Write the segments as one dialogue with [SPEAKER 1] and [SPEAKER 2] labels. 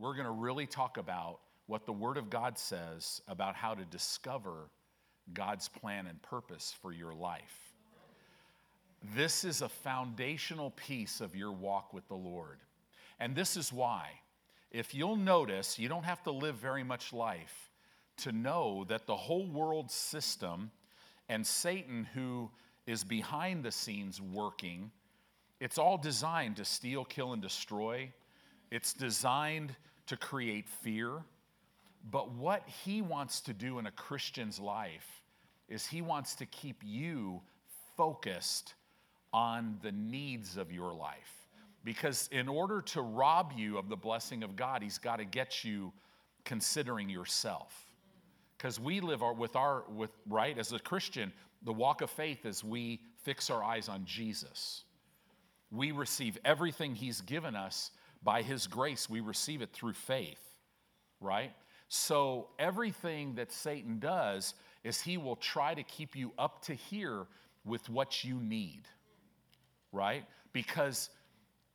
[SPEAKER 1] we're going to really talk about what the Word of God says about how to discover God's plan and purpose for your life. This is a foundational piece of your walk with the Lord. And this is why. If you'll notice, you don't have to live very much life to know that the whole world system and Satan, who is behind the scenes working, it's all designed to steal, kill, and destroy. It's designed to create fear. But what he wants to do in a Christian's life is he wants to keep you focused on the needs of your life. Because in order to rob you of the blessing of God, he's got to get you considering yourself. Because we live our, with our, with, right, as a Christian, the walk of faith is we fix our eyes on Jesus. We receive everything he's given us by his grace. We receive it through faith, right? So everything that Satan does is he will try to keep you up to here with what you need, right? Because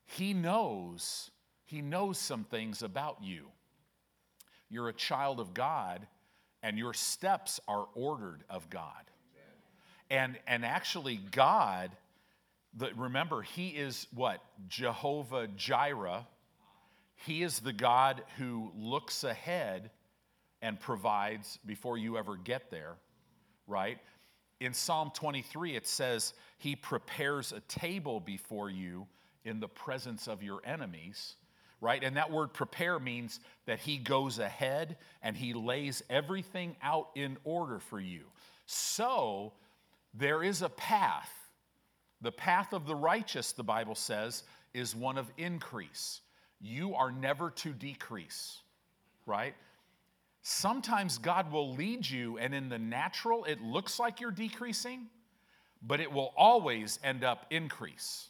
[SPEAKER 1] he knows, he knows some things about you. You're a child of God, and your steps are ordered of God. And, and actually, God, the, remember, He is what? Jehovah Jireh. He is the God who looks ahead and provides before you ever get there, right? In Psalm 23, it says, He prepares a table before you in the presence of your enemies, right? And that word prepare means that He goes ahead and He lays everything out in order for you. So there is a path. The path of the righteous, the Bible says, is one of increase. You are never to decrease, right? Sometimes God will lead you, and in the natural, it looks like you're decreasing, but it will always end up increase.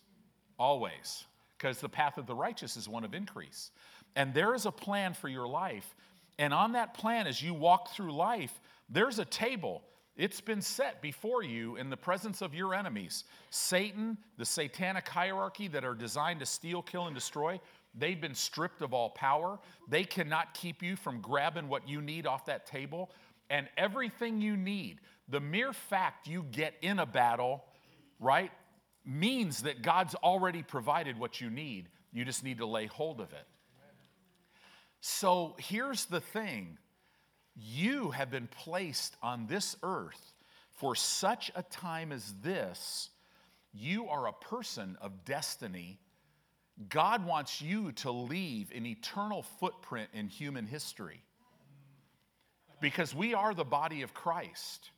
[SPEAKER 1] Always. Because the path of the righteous is one of increase. And there is a plan for your life. And on that plan, as you walk through life, there's a table. It's been set before you in the presence of your enemies. Satan, the satanic hierarchy that are designed to steal, kill, and destroy, They've been stripped of all power. They cannot keep you from grabbing what you need off that table. And everything you need, the mere fact you get in a battle, right, means that God's already provided what you need. You just need to lay hold of it. So here's the thing you have been placed on this earth for such a time as this. You are a person of destiny God wants you to leave an eternal footprint in human history because we are the body of Christ.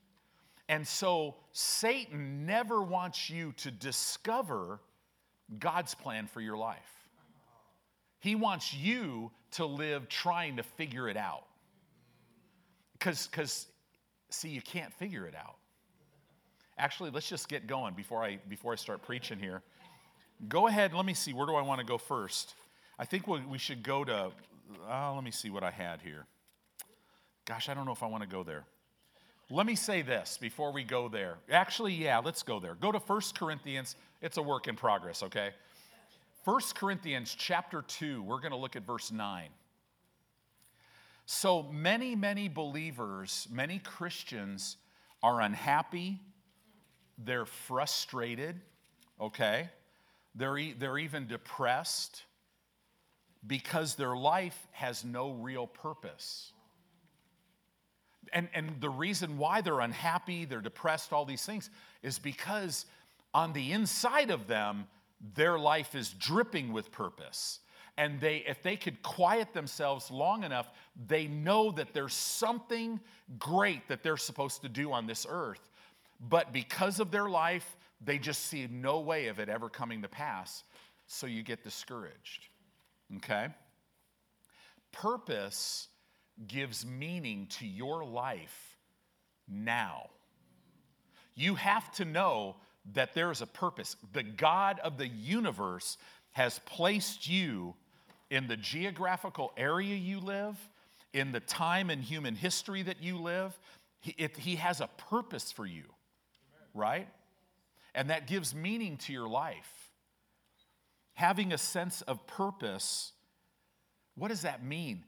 [SPEAKER 1] And so Satan never wants you to discover God's plan for your life. He wants you to live trying to figure it out. Because, see, you can't figure it out. Actually, let's just get going before I, before I start preaching here. Go ahead, let me see, where do I want to go first? I think we, should go to, uh, let me see what I had here. Gosh, I don't know if I want to go there. Let me say this before we go there. Actually, yeah, let's go there. Go to 1 Corinthians. It's a work in progress, okay? 1 Corinthians chapter 2, we're going to look at verse 9. So many, many believers, many Christians are unhappy, they're frustrated, okay? They're, e- they're even depressed because their life has no real purpose. And, and the reason why they're unhappy, they're depressed, all these things, is because on the inside of them, their life is dripping with purpose. And they, if they could quiet themselves long enough, they know that there's something great that they're supposed to do on this earth. But because of their life, they just see no way of it ever coming to pass, so you get discouraged. Okay? Purpose gives meaning to your life now. You have to know that there is a purpose. The God of the universe has placed you in the geographical area you live, in the time in human history that you live. He, it, he has a purpose for you, right? And that gives meaning to your life. Having a sense of purpose What does that mean?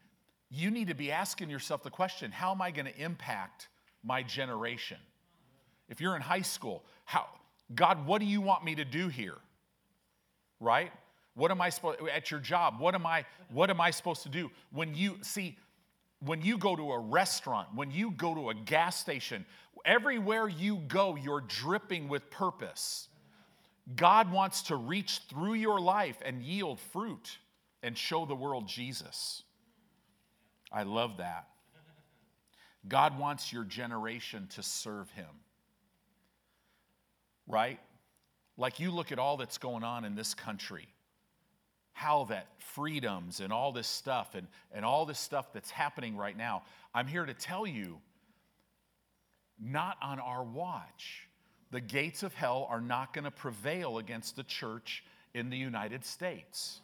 [SPEAKER 1] You need to be asking yourself the question how am I going to impact my generation? If you're in high school, how, God, what do you want me to do here? Right? What am I supposed at your job? What am I what am I supposed to do? When you see when you go to a restaurant, when you go to a gas station, everywhere you go, you're dripping with purpose. God wants to reach through your life and yield fruit and show the world Jesus. I love that. God wants your generation to serve Him. Right? Like you look at all that's going on in this country, how that freedoms and all this stuff and, and all this stuff that's happening right now. I'm here to tell you, not on our watch. The gates of hell are not going to prevail against the church in the United States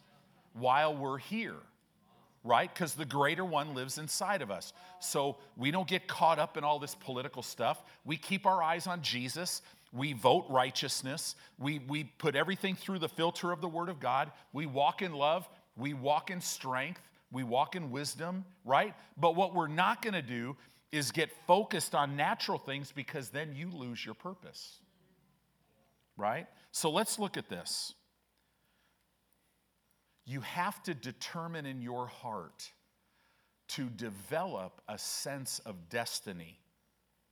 [SPEAKER 1] while we're here right? Because the greater one lives inside of us. So we don't get caught up in all this political stuff. We keep our eyes on Jesus. We vote righteousness. We, we put everything through the filter of the Word of God. We walk in love. We walk in strength. We walk in wisdom, right? But what we're not going to do is get focused on natural things because then you lose your purpose, right? So let's look at this you have to determine in your heart to develop a sense of destiny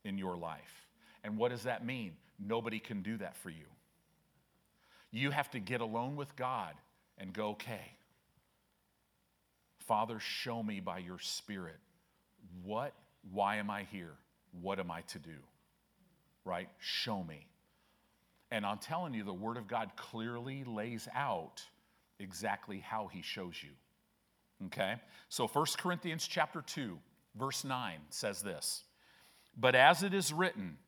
[SPEAKER 1] in your life. And what does that mean? Nobody can do that for you. You have to get alone with God and go, okay, Father, show me by your Spirit what, why am I here? What am I to do? Right? Show me. And I'm telling you, the Word of God clearly lays out exactly how he shows you. Okay? So 1 Corinthians chapter 2, verse 9 says this. But as it is written,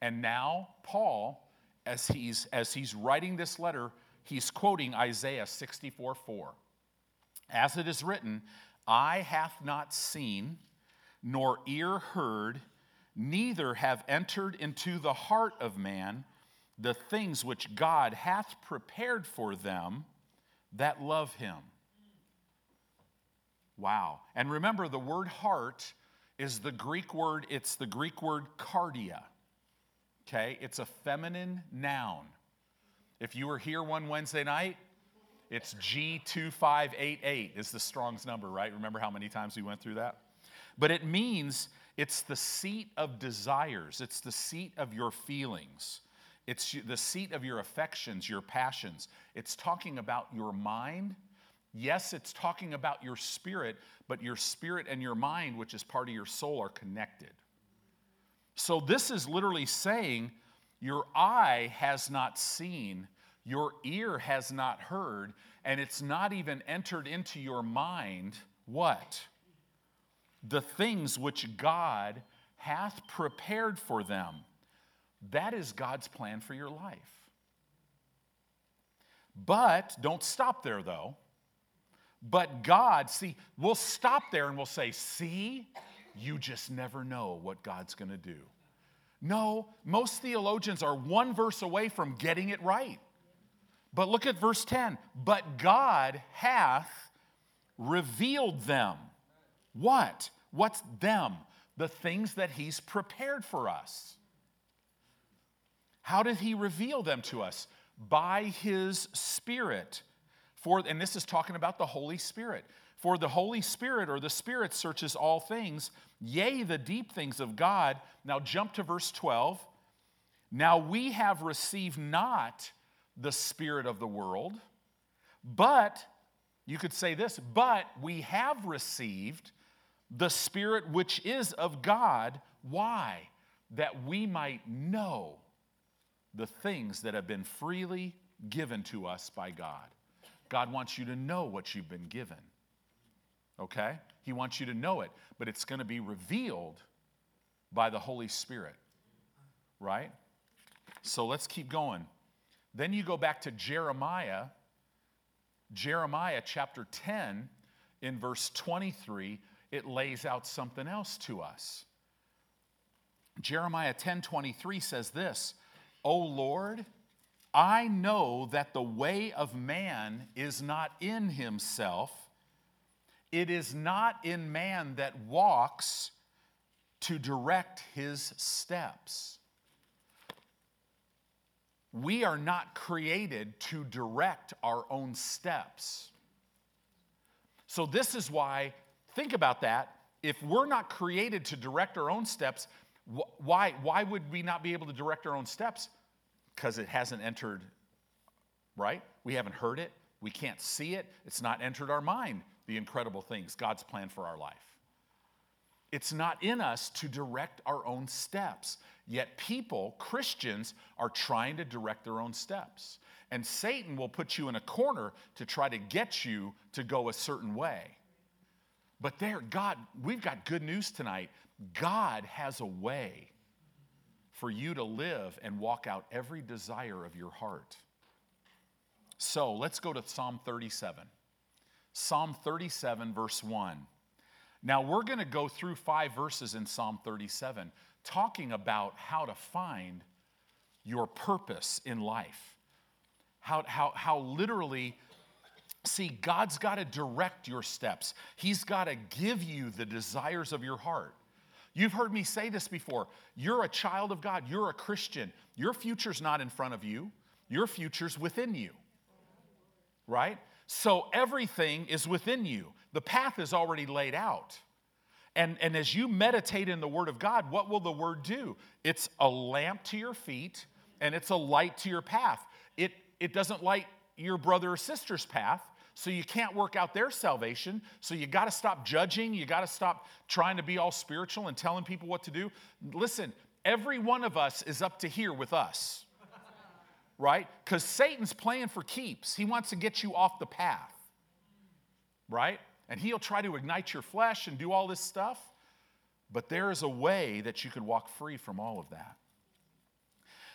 [SPEAKER 1] and now Paul, as he's as he's writing this letter, he's quoting Isaiah 64 4. As it is written, eye hath not seen, nor ear heard, neither have entered into the heart of man the things which God hath prepared for them that love him. Wow. And remember, the word heart is the Greek word, it's the Greek word cardia. Okay? It's a feminine noun. If you were here one Wednesday night, it's G2588 is the Strong's number, right? Remember how many times we went through that? But it means it's the seat of desires, it's the seat of your feelings. It's the seat of your affections, your passions. It's talking about your mind. Yes, it's talking about your spirit, but your spirit and your mind, which is part of your soul, are connected. So this is literally saying your eye has not seen, your ear has not heard, and it's not even entered into your mind what? The things which God hath prepared for them. That is God's plan for your life. But don't stop there though. But God, see, we'll stop there and we'll say, see, you just never know what God's going to do. No, most theologians are one verse away from getting it right. But look at verse 10. But God hath revealed them. What? What's them? The things that He's prepared for us. How did he reveal them to us? By his Spirit. For, and this is talking about the Holy Spirit. For the Holy Spirit or the Spirit searches all things, yea, the deep things of God. Now jump to verse 12. Now we have received not the Spirit of the world, but, you could say this, but we have received the Spirit which is of God. Why? That we might know the things that have been freely given to us by God. God wants you to know what you've been given. Okay? He wants you to know it, but it's going to be revealed by the Holy Spirit. Right? So let's keep going. Then you go back to Jeremiah, Jeremiah chapter 10, in verse 23, it lays out something else to us. Jeremiah 10 23 says this O Lord, I know that the way of man is not in himself. it is not in man that walks to direct his steps. We are not created to direct our own steps. So, this is why, think about that. If we're not created to direct our own steps, why, why would we not be able to direct our own steps? Because it hasn't entered, right? We haven't heard it. We can't see it. It's not entered our mind, the incredible things, God's plan for our life. It's not in us to direct our own steps. Yet people, Christians, are trying to direct their own steps. And Satan will put you in a corner to try to get you to go a certain way. But there, God, we've got good news tonight. God has a way for you to live and walk out every desire of your heart. So let's go to Psalm 37. Psalm 37, verse 1. Now we're going to go through five verses in Psalm 37 talking about how to find your purpose in life. How, how, how literally, see, God's got to direct your steps, He's got to give you the desires of your heart. You've heard me say this before. You're a child of God, you're a Christian. Your future's not in front of you, your future's within you. Right? So everything is within you. The path is already laid out. And, and as you meditate in the Word of God, what will the Word do? It's a lamp to your feet and it's a light to your path. It, it doesn't light your brother or sister's path, so you can't work out their salvation. So you got to stop judging. You got to stop trying to be all spiritual and telling people what to do. Listen, every one of us is up to here with us, right? Because Satan's playing for keeps. He wants to get you off the path, right? And he'll try to ignite your flesh and do all this stuff. But there is a way that you can walk free from all of that.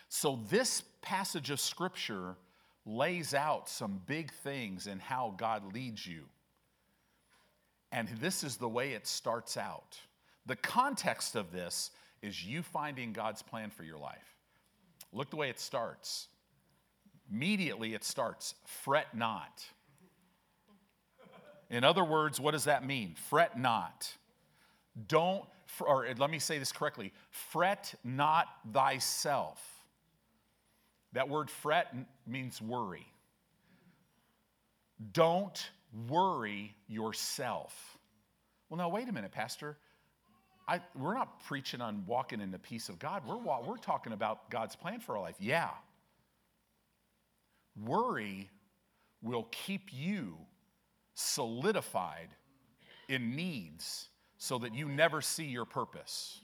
[SPEAKER 1] So, this passage of scripture lays out some big things in how God leads you. And this is the way it starts out. The context of this is you finding God's plan for your life. Look the way it starts. Immediately it starts fret not. In other words, what does that mean? Fret not. Don't, or let me say this correctly fret not thyself. That word fret means worry. Don't worry yourself. Well, now, wait a minute, Pastor. I, we're not preaching on walking in the peace of God. We're, we're talking about God's plan for our life. Yeah. Worry will keep you solidified in needs so that you never see your purpose.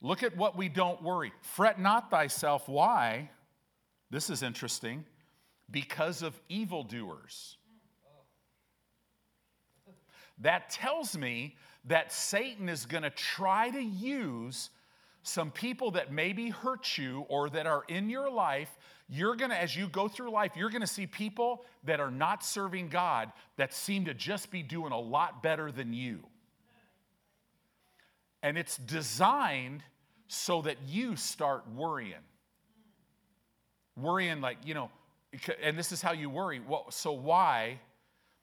[SPEAKER 1] Look at what we don't worry. Fret not thyself. Why? This is interesting. Because of evildoers. That tells me that Satan is going to try to use some people that maybe hurt you or that are in your life. You're going to, as you go through life, you're going to see people that are not serving God that seem to just be doing a lot better than you. And it's designed so that you start worrying. Worrying, like, you know, and this is how you worry. Well, so why?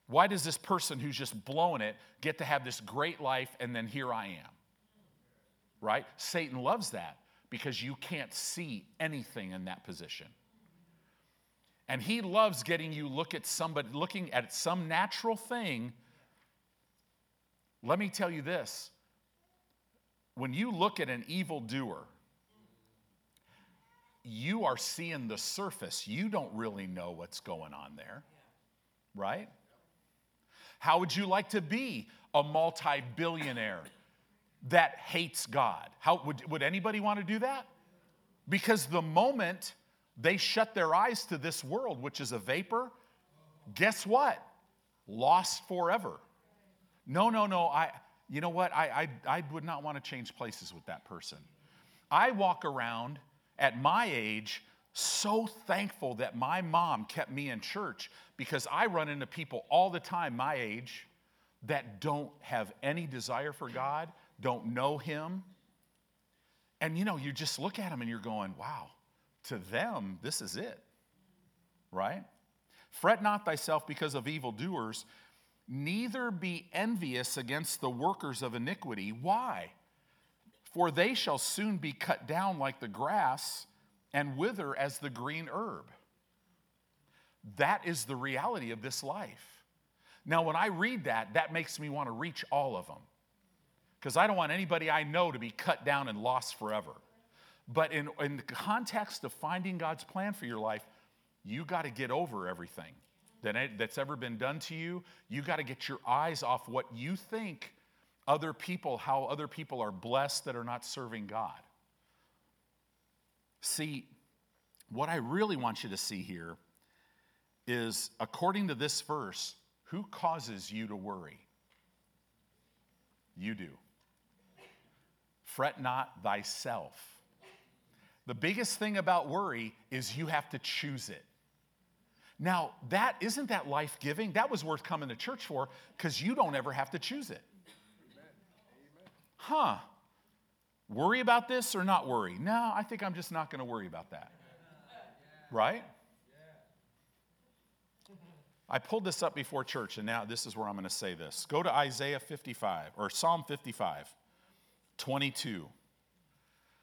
[SPEAKER 1] Why does this person who's just blowing it get to have this great life and then here I am? Right? Satan loves that because you can't see anything in that position. And he loves getting you look at somebody looking at some natural thing. Let me tell you this when you look at an evil doer, you are seeing the surface. You don't really know what's going on there, right? How would you like to be a multi billionaire that hates God? How, would, would anybody want to do that? Because the moment they shut their eyes to this world, which is a vapor, guess what? Lost forever. No, no, no. I, you know what? I, I, I would not want to change places with that person. I walk around at my age so thankful that my mom kept me in church because I run into people all the time my age that don't have any desire for God, don't know Him. And you know, you just look at them and you're going, wow, to them, this is it, right? Fret not thyself because of evildoers, neither be envious against the workers of iniquity. Why? For they shall soon be cut down like the grass and wither as the green herb. That is the reality of this life. Now, when I read that, that makes me want to reach all of them because I don't want anybody I know to be cut down and lost forever. But in, in the context of finding God's plan for your life, you got to get over everything that, that's ever been done to you. You got to get your eyes off what you think other people, how other people are blessed that are not serving God. See, what I really want you to see here is according to this verse, who causes you to worry? You do. Fret not thyself. The biggest thing about worry is you have to choose it. Now, that isn't that life-giving? That was worth coming to church for because you don't ever have to choose it. Huh. Worry about this or not worry? No, I think I'm just not going to worry about that. Right? I pulled this up before church, and now this is where I'm going to say this. Go to Isaiah 55 or Psalm 55, 22.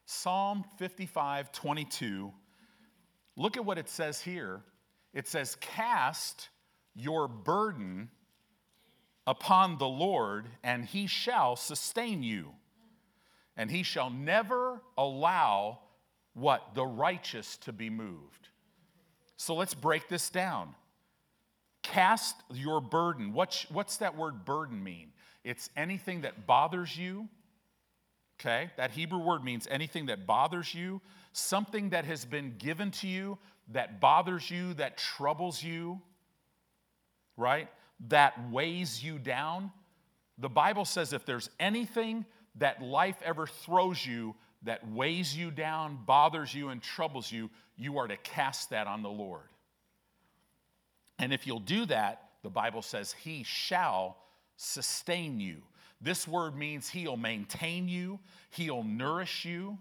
[SPEAKER 1] Psalm 55, 22. Look at what it says here. It says, Cast your burden upon the Lord, and he shall sustain you. And he shall never allow what? The righteous to be moved. So let's break this down. Cast your burden. What's, what's that word burden mean? It's anything that bothers you. Okay? That Hebrew word means anything that bothers you, something that has been given to you that bothers you, that troubles you, right? That weighs you down. The Bible says if there's anything that life ever throws you that weighs you down, bothers you, and troubles you, you are to cast that on the Lord. And if you'll do that, the Bible says, He shall sustain you. This word means He'll maintain you, He'll nourish you,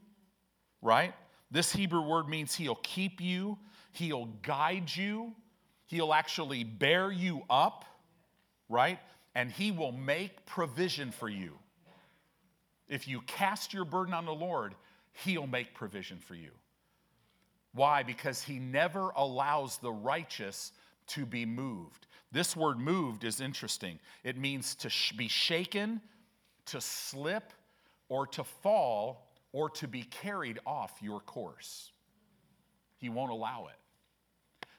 [SPEAKER 1] right? This Hebrew word means He'll keep you, He'll guide you, He'll actually bear you up, right? And He will make provision for you. If you cast your burden on the Lord, He'll make provision for you. Why? Because He never allows the righteous to be moved. This word moved is interesting. It means to sh- be shaken, to slip, or to fall, or to be carried off your course. He won't allow it.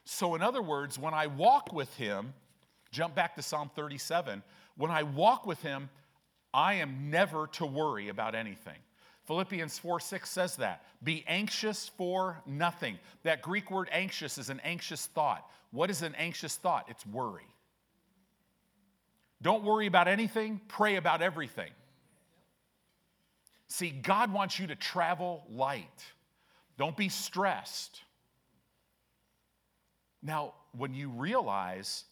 [SPEAKER 1] So, in other words, when I walk with Him, jump back to Psalm 37, when I walk with Him, I am never to worry about anything. Philippians 4 6 says that. Be anxious for nothing. That Greek word anxious is an anxious thought. What is an anxious thought? It's worry. Don't worry about anything, pray about everything. See, God wants you to travel light. Don't be stressed. Now, when you realize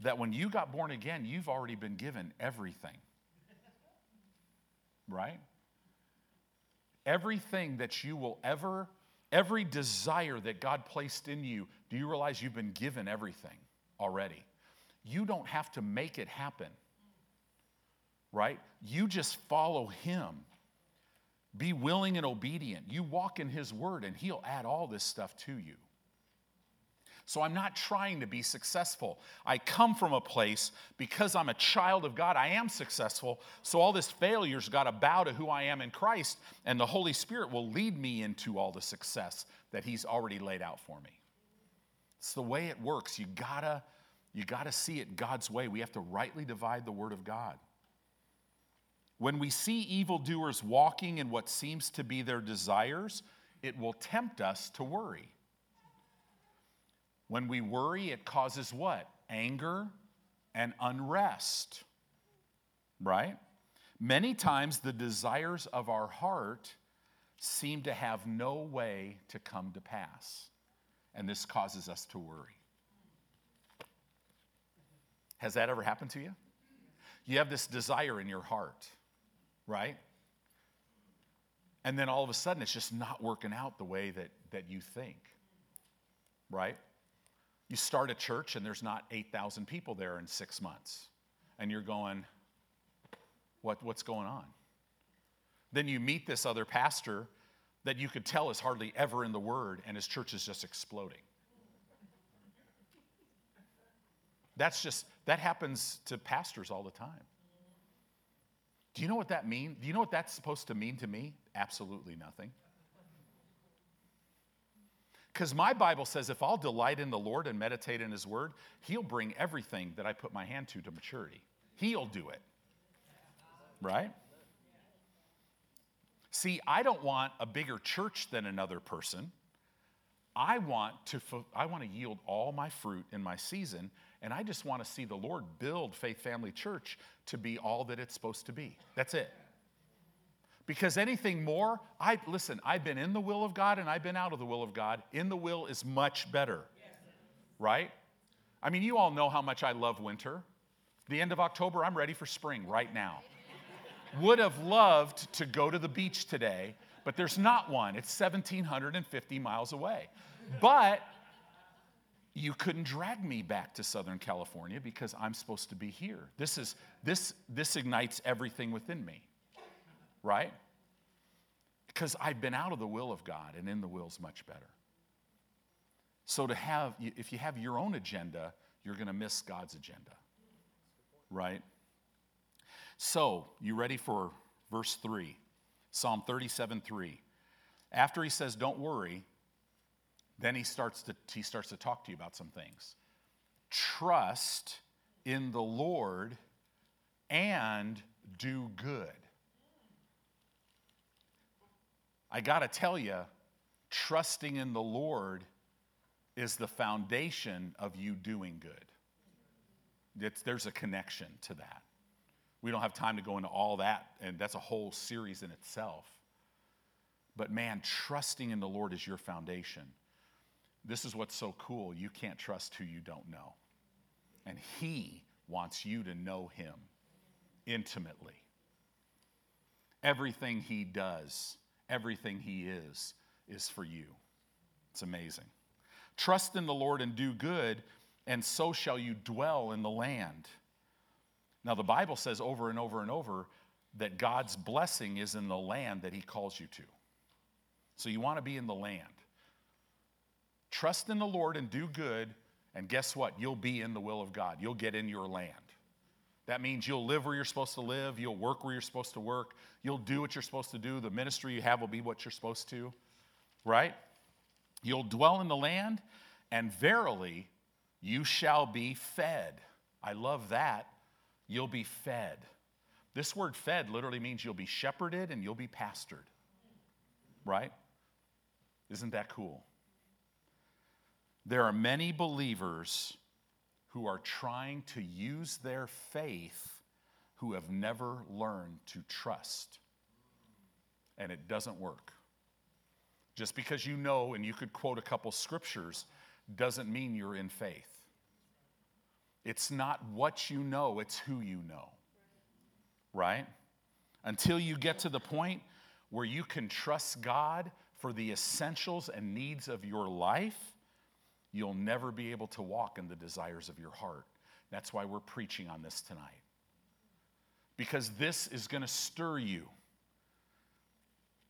[SPEAKER 1] that when you got born again, you've already been given everything, right? Everything that you will ever, every desire that God placed in you, do you realize you've been given everything already? You don't have to make it happen, right? You just follow Him. Be willing and obedient. You walk in His word, and He'll add all this stuff to you. So I'm not trying to be successful. I come from a place because I'm a child of God, I am successful. So all this failure's got to bow to who I am in Christ, and the Holy Spirit will lead me into all the success that He's already laid out for me. It's the way it works. You gotta, you gotta see it God's way. We have to rightly divide the Word of God. When we see evildoers walking in what seems to be their desires, it will tempt us to worry. When we worry, it causes what? Anger and unrest, right? Many times the desires of our heart seem to have no way to come to pass, and this causes us to worry. Has that ever happened to you? You have this desire in your heart, right? And then all of a sudden it's just not working out the way that, that you think, right? You start a church and there's not 8,000 people there in six months. and you're going, what, what's going on? Then you meet this other pastor that you could tell is hardly ever in the Word, and his church is just exploding. That's just, that happens to pastors all the time. Do you know what that means? Do you know what that's supposed to mean to me? Absolutely nothing. Because my Bible says if I'll delight in the Lord and meditate in His Word, He'll bring everything that I put my hand to to maturity. He'll do it. Right? See, I don't want a bigger church than another person. I want to, I want to yield all my fruit in my season, and I just want to see the Lord build Faith Family Church to be all that it's supposed to be. That's it. Because anything more, I listen, I've been in the will of God and I've been out of the will of God. In the will is much better. Right? I mean, you all know how much I love winter. The end of October, I'm ready for spring right now. Would have loved to go to the beach today, but there's not one. It's 1,750 miles away. But you couldn't drag me back to Southern California because I'm supposed to be here. This is this this ignites everything within me right? Because I've been out of the will of God, and in the will is much better. So, to have, if you have your own agenda, you're going to miss God's agenda, right? So, you ready for verse 3? Psalm 37 3. After he says, Don't worry, then he starts to, he starts to talk to you about some things. Trust in the Lord and do good. I got to tell you, trusting in the Lord is the foundation of you doing good. It's, there's a connection to that. We don't have time to go into all that, and that's a whole series in itself. But man, trusting in the Lord is your foundation. This is what's so cool. You can't trust who you don't know. And He wants you to know Him intimately. Everything He does everything He is, is for you. It's amazing. Trust in the Lord and do good, and so shall you dwell in the land. Now, the Bible says over and over and over that God's blessing is in the land that He calls you to. So you want to be in the land. Trust in the Lord and do good, and guess what? You'll be in the will of God. You'll get in your land. That means you'll live where you're supposed to live, you'll work where you're supposed to work, you'll do what you're supposed to do, the ministry you have will be what you're supposed to, right? You'll dwell in the land, and verily you shall be fed. I love that. You'll be fed. This word fed literally means you'll be shepherded and you'll be pastored, right? Isn't that cool? There are many believers who are trying to use their faith who have never learned to trust. And it doesn't work. Just because you know and you could quote a couple scriptures doesn't mean you're in faith. It's not what you know, it's who you know. Right? Until you get to the point where you can trust God for the essentials and needs of your life, you'll never be able to walk in the desires of your heart. That's why we're preaching on this tonight. Because this is going to stir you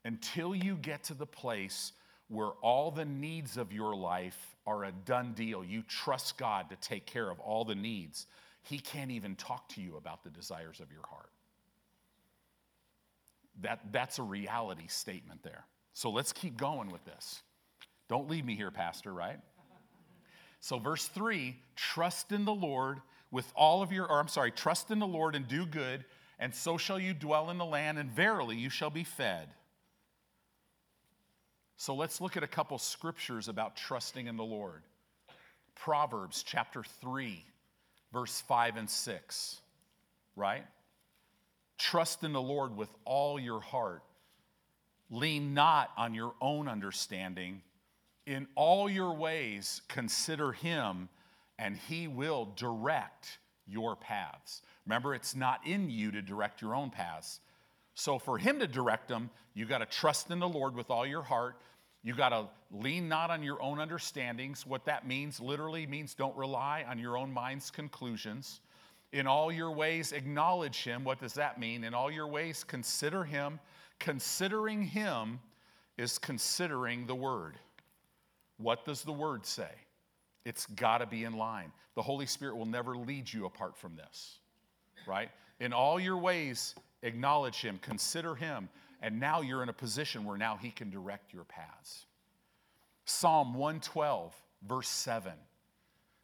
[SPEAKER 1] until you get to the place where all the needs of your life are a done deal. You trust God to take care of all the needs. He can't even talk to you about the desires of your heart. That, that's a reality statement there. So let's keep going with this. Don't leave me here, Pastor, right? So, verse 3 trust in the Lord with all of your, or I'm sorry, trust in the Lord and do good, and so shall you dwell in the land, and verily you shall be fed. So, let's look at a couple scriptures about trusting in the Lord. Proverbs chapter 3, verse 5 and 6, right? Trust in the Lord with all your heart. Lean not on your own understanding in all your ways, consider him, and he will direct your paths. Remember, it's not in you to direct your own paths. So, for him to direct them, you got to trust in the Lord with all your heart. You got to lean not on your own understandings. What that means literally means don't rely on your own mind's conclusions. In all your ways, acknowledge him. What does that mean? In all your ways, consider him. Considering him is considering the word. What does the word say? It's got to be in line. The Holy Spirit will never lead you apart from this, right? In all your ways, acknowledge him, consider him, and now you're in a position where now he can direct your paths. Psalm 112, verse 7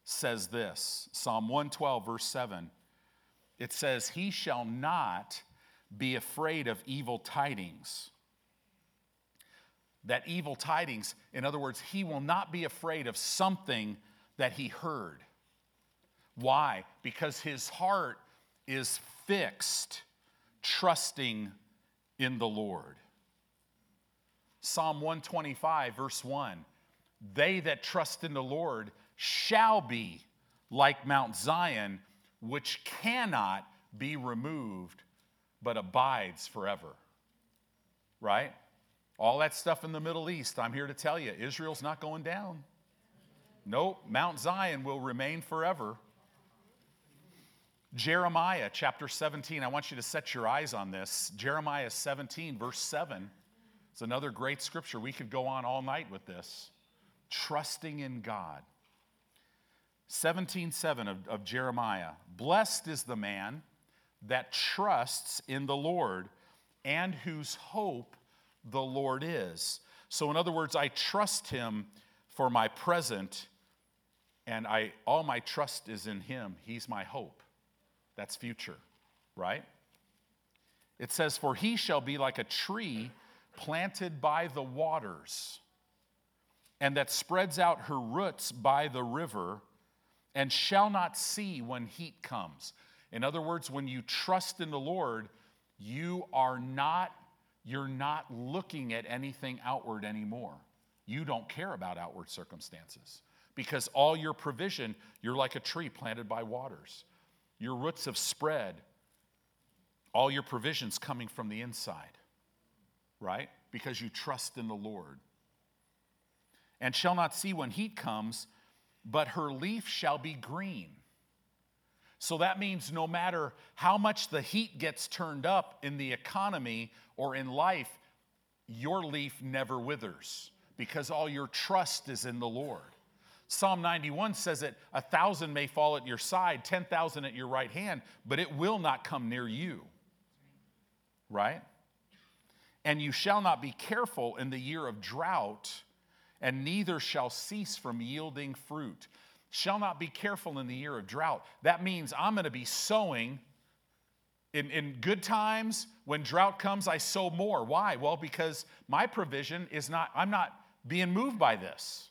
[SPEAKER 1] says this Psalm 112, verse 7. It says, He shall not be afraid of evil tidings. That evil tidings, in other words, he will not be afraid of something that he heard. Why? Because his heart is fixed, trusting in the Lord. Psalm 125, verse 1 They that trust in the Lord shall be like Mount Zion, which cannot be removed, but abides forever. Right? All that stuff in the Middle East, I'm here to tell you, Israel's not going down. Nope, Mount Zion will remain forever. Jeremiah chapter 17, I want you to set your eyes on this. Jeremiah 17, verse 7. It's another great scripture. We could go on all night with this. Trusting in God. 17:7 of, of Jeremiah. Blessed is the man that trusts in the Lord and whose hope the Lord is. So, in other words, I trust him for my present, and I all my trust is in him. He's my hope. That's future, right? It says, For he shall be like a tree planted by the waters, and that spreads out her roots by the river and shall not see when heat comes. In other words, when you trust in the Lord, you are not you're not looking at anything outward anymore. You don't care about outward circumstances because all your provision, you're like a tree planted by waters. Your roots have spread. All your provisions coming from the inside, right? Because you trust in the Lord. And shall not see when heat comes, but her leaf shall be green. So that means no matter how much the heat gets turned up in the economy or in life, your leaf never withers because all your trust is in the Lord. Psalm 91 says that a thousand may fall at your side, 10,000 at your right hand, but it will not come near you. Right? And you shall not be careful in the year of drought and neither shall cease from yielding fruit. Shall not be careful in the year of drought. That means I'm going to be sowing. In, in good times, when drought comes, I sow more. Why? Well, because my provision is not, I'm not being moved by this.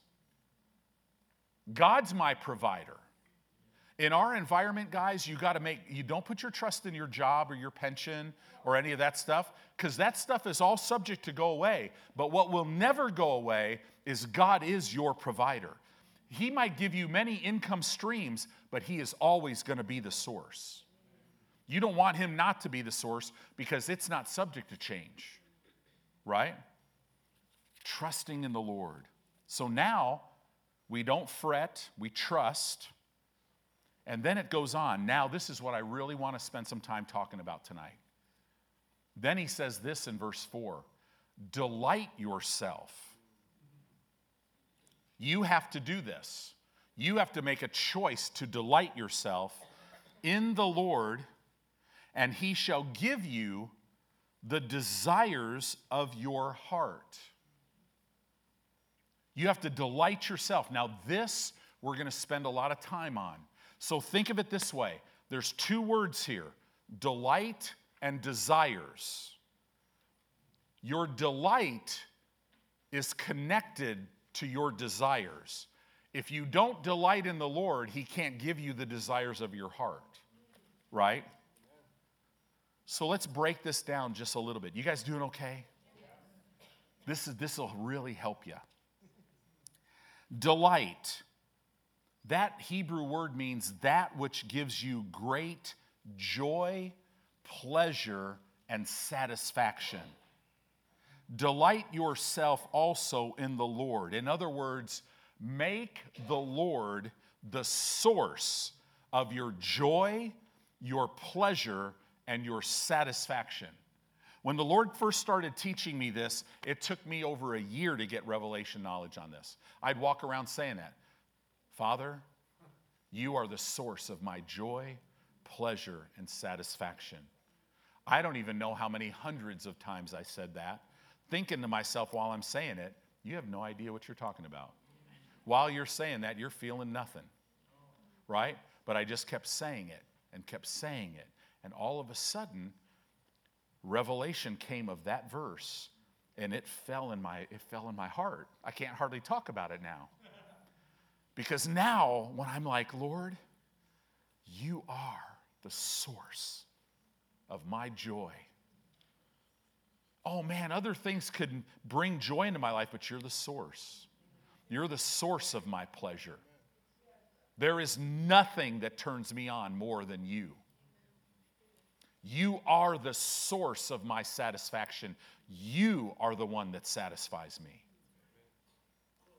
[SPEAKER 1] God's my provider. In our environment, guys, you got to make, you don't put your trust in your job or your pension or any of that stuff, because that stuff is all subject to go away. But what will never go away is God is your provider. He might give you many income streams, but He is always going to be the source. You don't want Him not to be the source because it's not subject to change, right? Trusting in the Lord. So now we don't fret, we trust. And then it goes on. Now, this is what I really want to spend some time talking about tonight. Then he says this in verse 4 Delight yourself. You have to do this. You have to make a choice to delight yourself in the Lord, and he shall give you the desires of your heart. You have to delight yourself. Now, this we're going to spend a lot of time on. So think of it this way there's two words here delight and desires. Your delight is connected to your desires. If you don't delight in the Lord, He can't give you the desires of your heart, right? So let's break this down just a little bit. You guys doing okay? This is this will really help you. Delight. That Hebrew word means that which gives you great joy pleasure, and satisfaction. Delight yourself also in the Lord. In other words, make the Lord the source of your joy your pleasure and your satisfaction. When the Lord first started teaching me this, it took me over a year to get revelation knowledge on this. I'd walk around saying that Father, you are the source of my joy, pleasure, and satisfaction. I don't even know how many hundreds of times I said that, thinking to myself while I'm saying it, you have no idea what you're talking about. While you're saying that, you're feeling nothing, right? But I just kept saying it and kept saying it. And all of a sudden, revelation came of that verse and it fell in my it fell in my heart. I can't hardly talk about it now. Because now when i'm like lord you are the source of my joy. Oh man other things could bring joy into my life but you're the source. You're the source of my pleasure. There is nothing that turns me on more than you you are the source of my satisfaction. You are the one that satisfies me.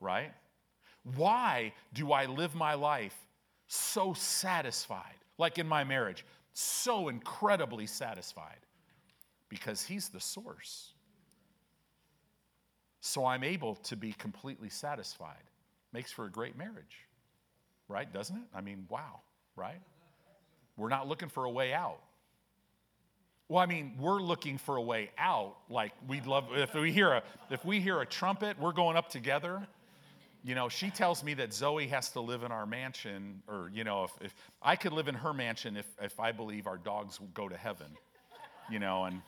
[SPEAKER 1] Right? Why do I live my life so satisfied? Like in my marriage, so incredibly satisfied? Because He's the source. So I'm able to be completely satisfied. Makes for a great marriage, right? Doesn't it? I mean, wow, right? We're not looking for a way out. Well, I mean, we're looking for a way out. Like we'd love if we hear a if we hear a trumpet, we're going up together. You know, she tells me that Zoe has to live in our mansion, or you know, if, if I could live in her mansion if if I believe our dogs will go to heaven. You know, and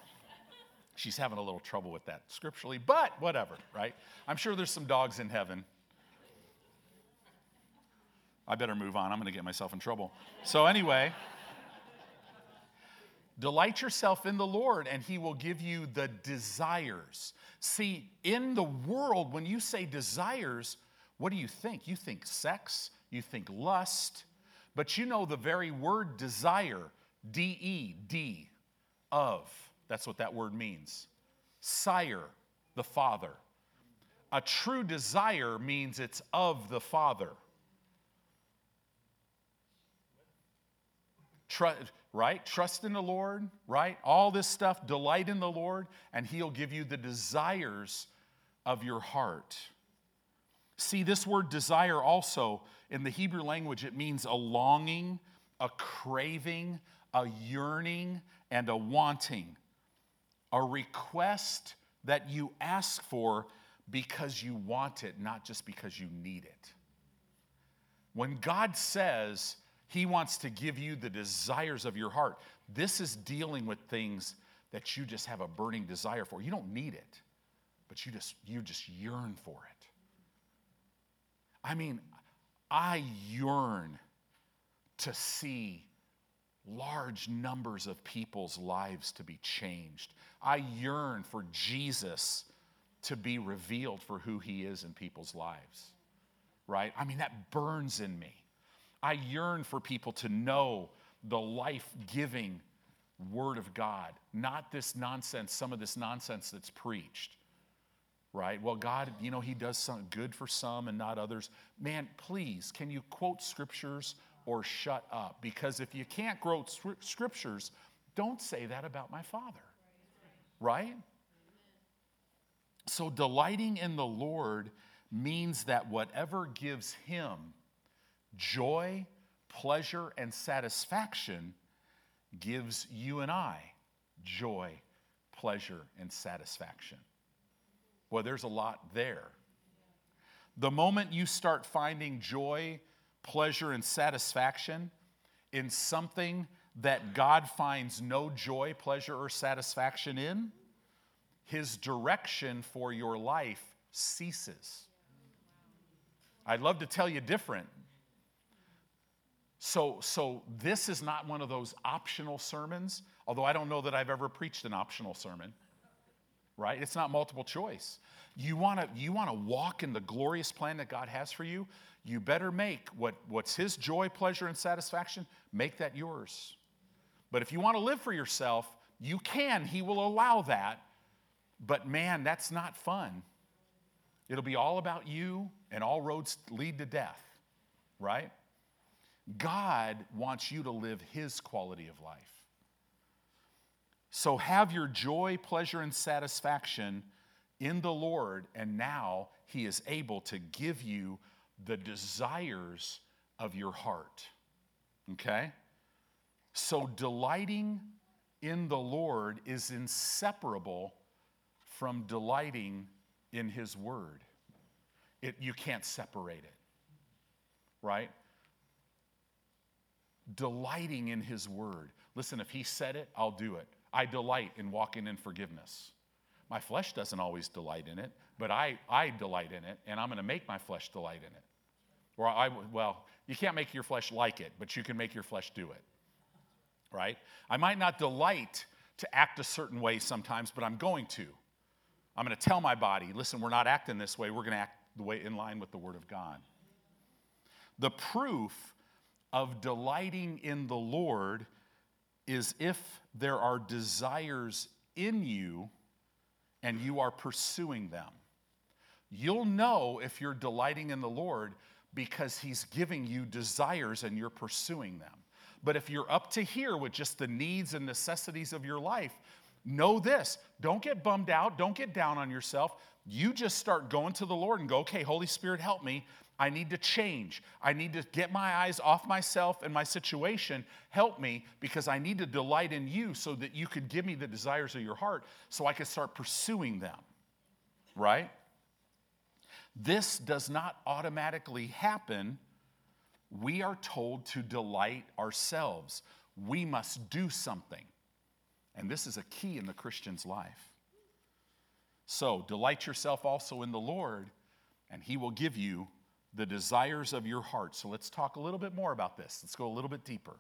[SPEAKER 1] she's having a little trouble with that scripturally, but whatever, right? I'm sure there's some dogs in heaven. I better move on. I'm going to get myself in trouble. So anyway. Delight yourself in the Lord, and He will give you the desires. See, in the world, when you say desires, what do you think? You think sex, you think lust, but you know the very word desire, D E, D, of, that's what that word means. Sire, the Father. A true desire means it's of the Father. Right? Trust in the Lord, right? All this stuff, delight in the Lord, and He'll give you the desires of your heart. See, this word desire also in the Hebrew language, it means a longing, a craving, a yearning, and a wanting. A request that you ask for because you want it, not just because you need it. When God says, he wants to give you the desires of your heart. This is dealing with things that you just have a burning desire for. You don't need it, but you just you just yearn for it. I mean, I yearn to see large numbers of people's lives to be changed. I yearn for Jesus to be revealed for who he is in people's lives. Right? I mean, that burns in me. I yearn for people to know the life giving Word of God, not this nonsense, some of this nonsense that's preached. Right? Well, God, you know, He does some good for some and not others. Man, please, can you quote scriptures or shut up? Because if you can't quote scriptures, don't say that about my Father. Right? So, delighting in the Lord means that whatever gives Him joy, pleasure, and satisfaction gives you and I joy, pleasure, and satisfaction. Well, there's a lot there. The moment you start finding joy, pleasure, and satisfaction in something that God finds no joy, pleasure, or satisfaction in, his direction for your life ceases. I'd love to tell you different, so, so this is not one of those optional sermons, although I don't know that I've ever preached an optional sermon, right? It's not multiple choice. You want to you want to walk in the glorious plan that God has for you, you better make what, what's his joy, pleasure, and satisfaction, make that yours. But if you want to live for yourself, you can. He will allow that. But man, that's not fun. It'll be all about you, and all roads lead to death, right? God wants you to live His quality of life. So have your joy, pleasure, and satisfaction in the Lord, and now He is able to give you the desires of your heart. Okay? So delighting in the Lord is inseparable from delighting in His Word. It, you can't separate it, right? Delighting in His Word. Listen, if He said it, I'll do it. I delight in walking in forgiveness. My flesh doesn't always delight in it, but I, I delight in it, and I'm going to make my flesh delight in it. Or I, well, you can't make your flesh like it, but you can make your flesh do it. Right? I might not delight to act a certain way sometimes, but I'm going to. I'm going to tell my body, listen, we're not acting this way. We're going to act the way in line with the Word of God. The proof of delighting in the Lord is if there are desires in you and you are pursuing them. You'll know if you're delighting in the Lord because He's giving you desires and you're pursuing them. But if you're up to here with just the needs and necessities of your life, know this don't get bummed out, don't get down on yourself. You just start going to the Lord and go, okay, Holy Spirit, help me. I need to change. I need to get my eyes off myself and my situation. Help me because I need to delight in you so that you could give me the desires of your heart so I can start pursuing them. Right? This does not automatically happen. We are told to delight ourselves. We must do something. And this is a key in the Christian's life. So, delight yourself also in the Lord, and He will give you the desires of your heart. So let's talk a little bit more about this. Let's go a little bit deeper.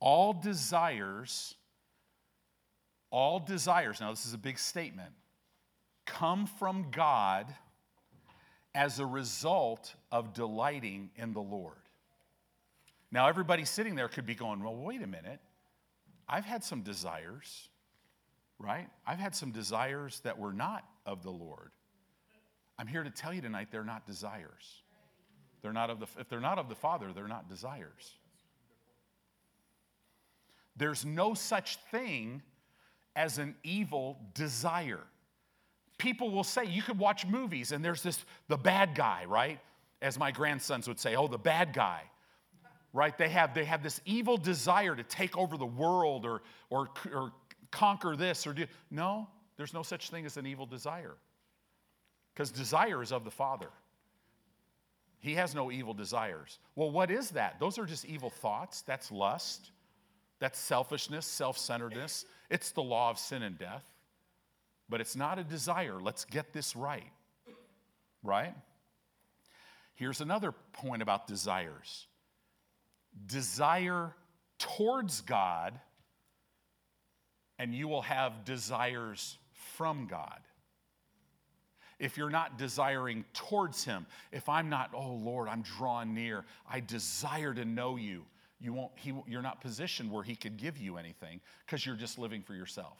[SPEAKER 1] All desires, all desires, now this is a big statement, come from God as a result of delighting in the Lord. Now, everybody sitting there could be going, well, wait a minute. I've had some desires, right? I've had some desires that were not of the Lord. I'm here to tell you tonight they're not desires. They're not of the, if they're not of the Father, they're not desires. There's no such thing as an evil desire. People will say, you could watch movies and there's this, the bad guy, right? As my grandsons would say, oh, the bad guy, right? They have, they have this evil desire to take over the world or, or, or conquer this or do. No, there's no such thing as an evil desire. Because desire is of the Father. He has no evil desires. Well, what is that? Those are just evil thoughts. That's lust. That's selfishness, self centeredness. It's the law of sin and death. But it's not a desire. Let's get this right. Right? Here's another point about desires desire towards God, and you will have desires from God if you're not desiring towards Him, if I'm not, oh Lord, I'm drawn near, I desire to know you, you won't, he, you're not positioned where He could give you anything because you're just living for yourself.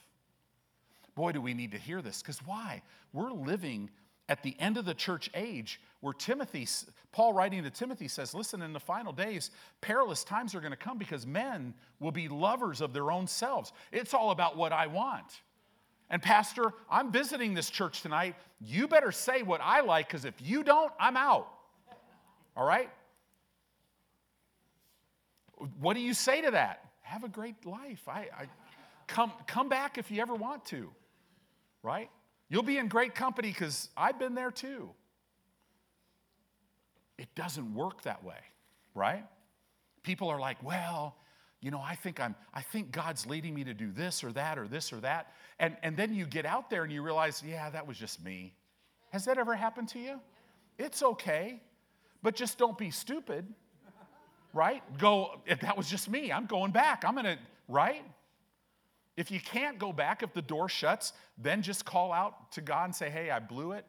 [SPEAKER 1] Boy, do we need to hear this because why? We're living at the end of the church age where Timothy, Paul writing to Timothy says, listen, in the final days, perilous times are going to come because men will be lovers of their own selves. It's all about what I want. And, Pastor, I'm visiting this church tonight. You better say what I like because if you don't, I'm out. All right? What do you say to that? Have a great life. I, I come, come back if you ever want to, right? You'll be in great company because I've been there too. It doesn't work that way, right? People are like, well, you know, I think I'm, I think God's leading me to do this or that or this or that. And, and then you get out there and you realize, yeah, that was just me. Has that ever happened to you? It's okay, but just don't be stupid, right? Go, if that was just me. I'm going back. I'm going to, right? If you can't go back, if the door shuts, then just call out to God and say, hey, I blew it.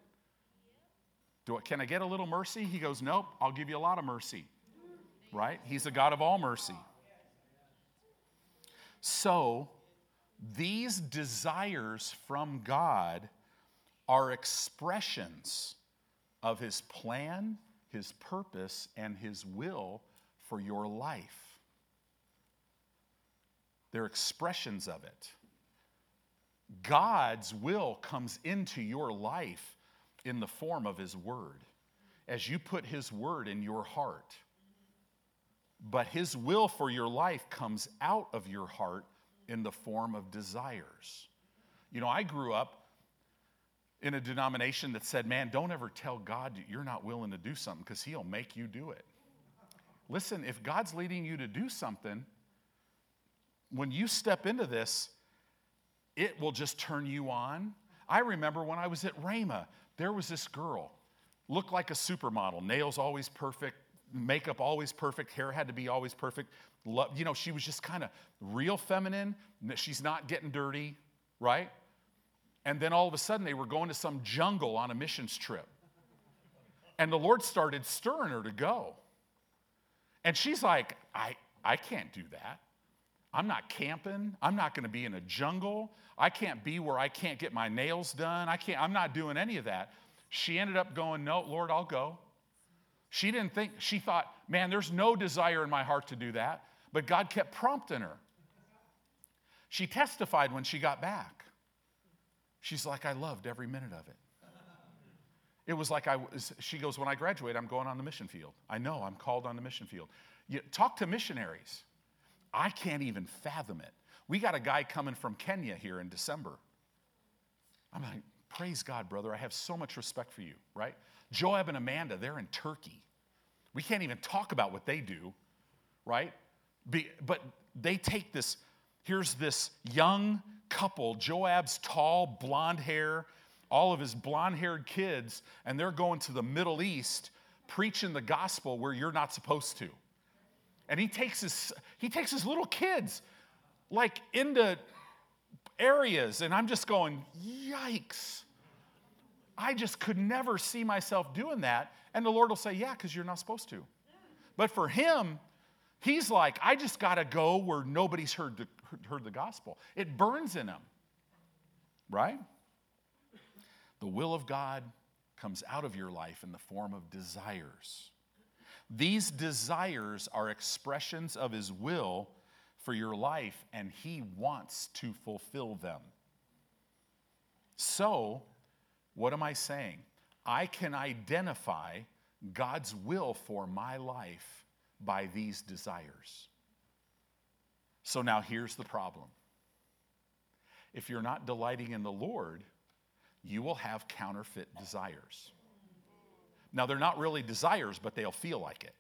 [SPEAKER 1] Do it. Can I get a little mercy? He goes, nope, I'll give you a lot of mercy, right? He's the God of all mercy. So, these desires from God are expressions of His plan, His purpose, and His will for your life. They're expressions of it. God's will comes into your life in the form of His Word as you put His Word in your heart. But His will for your life comes out of your heart in the form of desires. You know, I grew up in a denomination that said, man, don't ever tell God you're not willing to do something because He'll make you do it. Listen, if God's leading you to do something, when you step into this, it will just turn you on. I remember when I was at Rhema, there was this girl, looked like a supermodel, nails always perfect, makeup always perfect, hair had to be always perfect. You know, she was just kind of real feminine. She's not getting dirty, right? And then all of a sudden, they were going to some jungle on a missions trip. And the Lord started stirring her to go. And she's like, I, I can't do that. I'm not camping. I'm not going to be in a jungle. I can't be where I can't get my nails done. I can't, I'm not doing any of that. She ended up going, No, Lord, I'll go. She didn't think, she thought, man, there's no desire in my heart to do that. But God kept prompting her. She testified when she got back. She's like, I loved every minute of it. It was like I was, she goes, when I graduate, I'm going on the mission field. I know I'm called on the mission field. You, talk to missionaries. I can't even fathom it. We got a guy coming from Kenya here in December. I'm like, praise God, brother. I have so much respect for you, right? Joab and Amanda, they're in Turkey. We can't even talk about what they do, right? Be, but they take this, here's this young couple, Joab's tall, blonde hair, all of his blonde haired kids, and they're going to the Middle East preaching the gospel where you're not supposed to. And he takes his, he takes his little kids like into areas, and I'm just going, yikes. I just could never see myself doing that. And the Lord will say, yeah, because you're not supposed to. But for him, he's like, I just got to go where nobody's heard the, heard the gospel. It burns in him, right? The will of God comes out of your life in the form of desires. These desires are expressions of His will for your life, and He wants to fulfill them. So, what am I saying? I can identify God's will for my life by these desires. So now here's the problem. If you're not delighting in the Lord, you will have counterfeit desires. Now, they're not really desires, but they'll feel like it.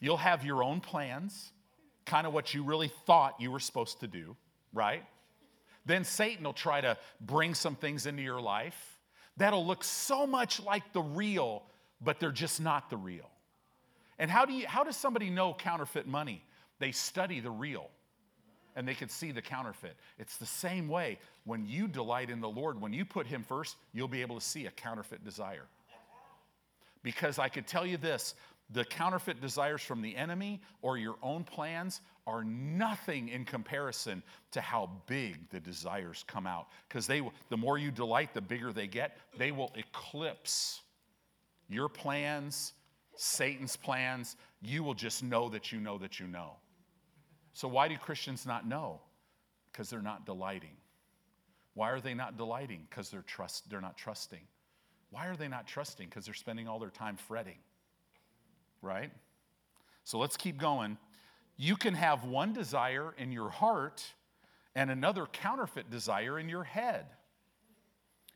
[SPEAKER 1] You'll have your own plans, kind of what you really thought you were supposed to do, right? Then Satan will try to bring some things into your life that'll look so much like the real, but they're just not the real. And how, do you, how does somebody know counterfeit money? They study the real and they can see the counterfeit. It's the same way when you delight in the Lord, when you put Him first, you'll be able to see a counterfeit desire. Because I could tell you this the counterfeit desires from the enemy or your own plans are nothing in comparison to how big the desires come out. Because they the more you delight the bigger they get. They will eclipse your plans satan's plans. You will just know that you know that you know. So why do christians not know? Because they're not delighting. Why are they not delighting? Because they're trust they're not trusting why are they not trusting? Because they're spending all their time fretting, right? So let's keep going. You can have one desire in your heart and another counterfeit desire in your head.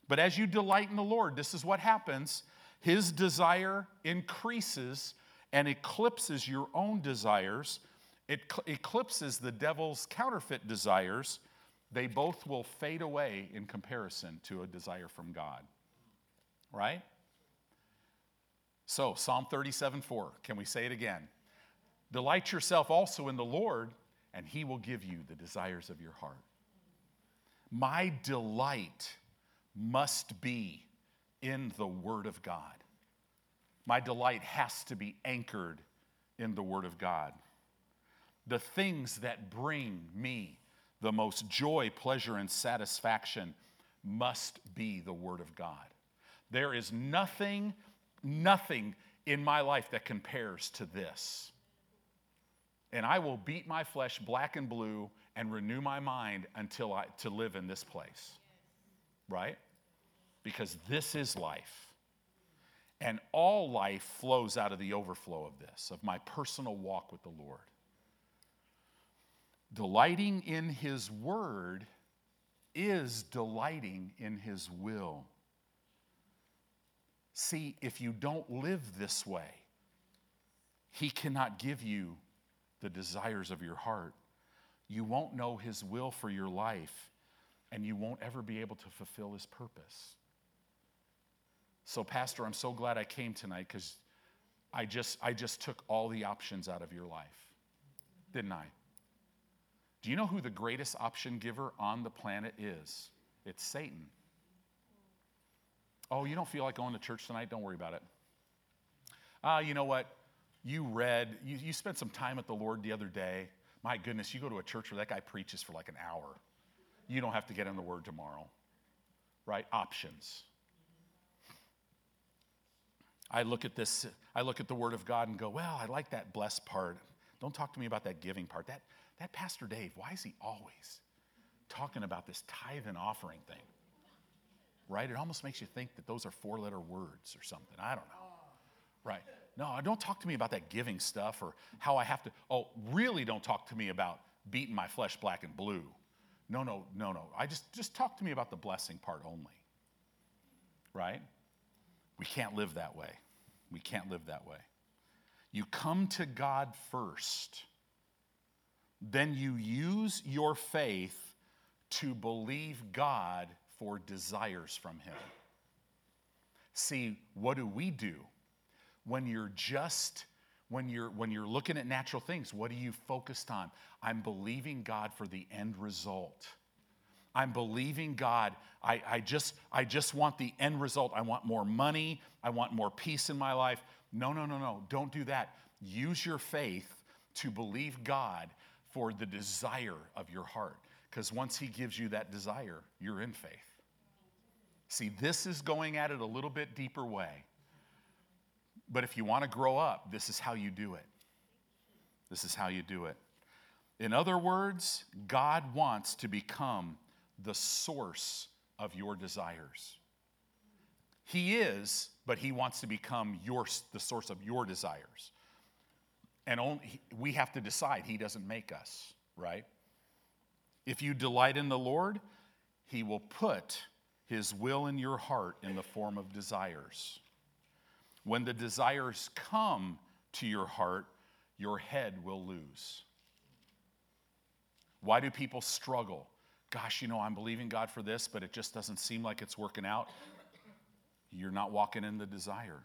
[SPEAKER 1] But as you delight in the Lord, this is what happens His desire increases and eclipses your own desires, it eclipses the devil's counterfeit desires. They both will fade away in comparison to a desire from God right? So, Psalm 37 4, can we say it again? Delight yourself also in the Lord, and he will give you the desires of your heart. My delight must be in the Word of God. My delight has to be anchored in the Word of God. The things that bring me the most joy, pleasure, and satisfaction must be the Word of God. There is nothing, nothing in my life that compares to this. and I will beat my flesh black and blue and renew my mind until I to live in this place. Right? Because this is life. And all life flows out of the overflow of this, of my personal walk with the Lord. Delighting in His Word is delighting in His will. See, if you don't live this way, He cannot give you the desires of your heart. You won't know His will for your life, and you won't ever be able to fulfill His purpose. So, Pastor, I'm so glad I came tonight because I just, I just took all the options out of your life, didn't I? Do you know who the greatest option giver on the planet is? It's Satan. Oh, you don't feel like going to church tonight? Don't worry about it. Ah, uh, you know what? You read, you, you spent some time with the Lord the other day. My goodness, you go to a church where that guy preaches for like an hour. You don't have to get in the Word tomorrow, right? Options. I look at this, I look at the Word of God and go, well, I like that blessed part. Don't talk to me about that giving part. That, that Pastor Dave, why is he always talking about this tithe and offering thing? Right? It almost makes you think that those are four letter words or something. I don't know. Right. No, don't talk to me about that giving stuff or how I have to. Oh, really don't talk to me about beating my flesh black and blue. No, no, no, no. I just just talk to me about the blessing part only. Right? We can't live that way. We can't live that way. You come to God first then you use your faith to believe God for desires from Him. See, what do we do when you're just when you're when you're looking at natural things? What are you focused on? I'm believing god for the end result. I'm believing god. I, I just i just want the end result. I want more money. I want more peace in my life. No no no no. Don't do that. Use your faith to believe god for the desire of your heart. Because once He gives you that desire, you're in faith. See, this is going at it a little bit deeper way. But if you want to grow up, this is how you do it. This is how you do it. In other words, God wants to become the source of your desires. He is, but He wants to become your, the source of your desires. And only, we have to decide. He doesn't make us, right? If you delight in the Lord, He will put His will in your heart in the form of desires. When the desires come to your heart, your head will lose. Why do people struggle? Gosh, you know, I'm believing God for this, but it just doesn't seem like it's working out. You're not walking in the desire.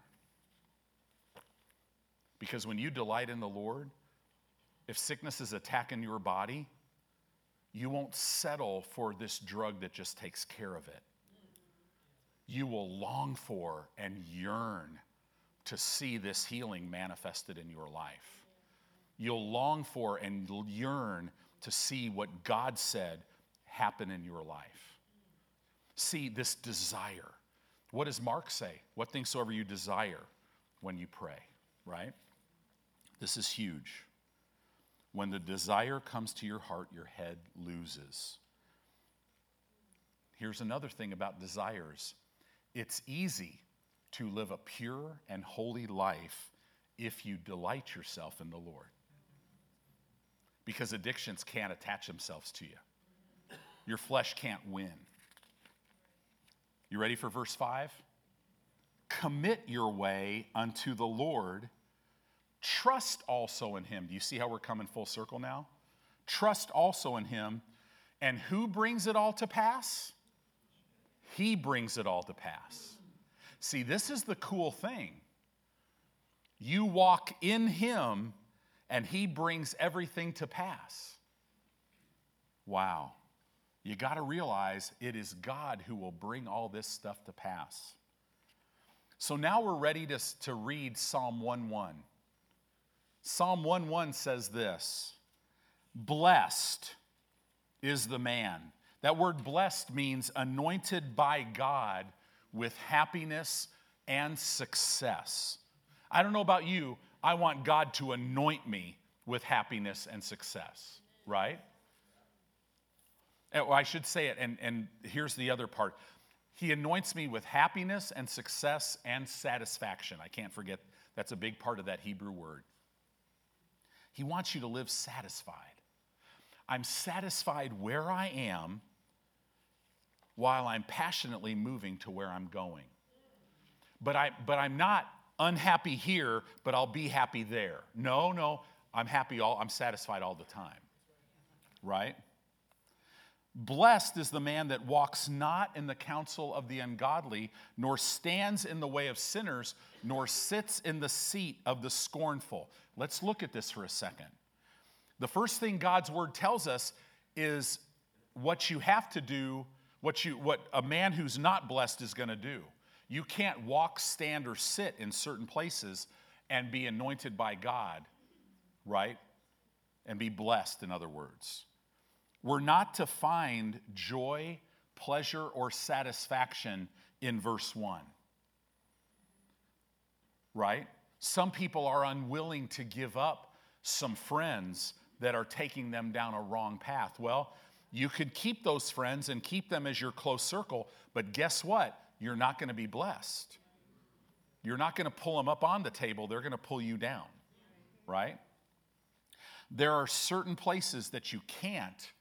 [SPEAKER 1] Because when you delight in the Lord, if sickness is attacking your body, you won't settle for this drug that just takes care of it. You will long for and yearn to see this healing manifested in your life. You'll long for and yearn to see what God said happen in your life. See this desire. What does Mark say? What things soever you desire when you pray, right? This is huge. When the desire comes to your heart, your head loses. Here's another thing about desires it's easy to live a pure and holy life if you delight yourself in the Lord. Because addictions can't attach themselves to you, your flesh can't win. You ready for verse 5? Commit your way unto the Lord Trust also in him. Do you see how we're coming full circle now? Trust also in him. And who brings it all to pass? He brings it all to pass. See, this is the cool thing. You walk in him, and he brings everything to pass. Wow. You got to realize it is God who will bring all this stuff to pass. So now we're ready to, to read Psalm 1 1. Psalm 1 1 says this Blessed is the man. That word blessed means anointed by God with happiness and success. I don't know about you, I want God to anoint me with happiness and success, right? Oh, I should say it, and, and here's the other part. He anoints me with happiness and success and satisfaction. I can't forget, that's a big part of that Hebrew word. He wants you to live satisfied. I'm satisfied where I am while I'm passionately moving to where I'm going. But, I, but I'm not unhappy here, but I'll be happy there. No, no, I'm happy all, I'm satisfied all the time. Right? Blessed is the man that walks not in the counsel of the ungodly, nor stands in the way of sinners, nor sits in the seat of the scornful. Let's look at this for a second. The first thing God's word tells us is what you have to do, what, you, what a man who's not blessed is going to do. You can't walk, stand, or sit in certain places and be anointed by God, right? And be blessed, in other words. We're not to find joy, pleasure, or satisfaction in verse 1. Right? Some people are unwilling to give up some friends that are taking them down a wrong path. Well, you could keep those friends and keep them as your close circle, but guess what? You're not going to be blessed. You're not going to pull them up on the table, they're going to pull you down, right? There are certain places that you can't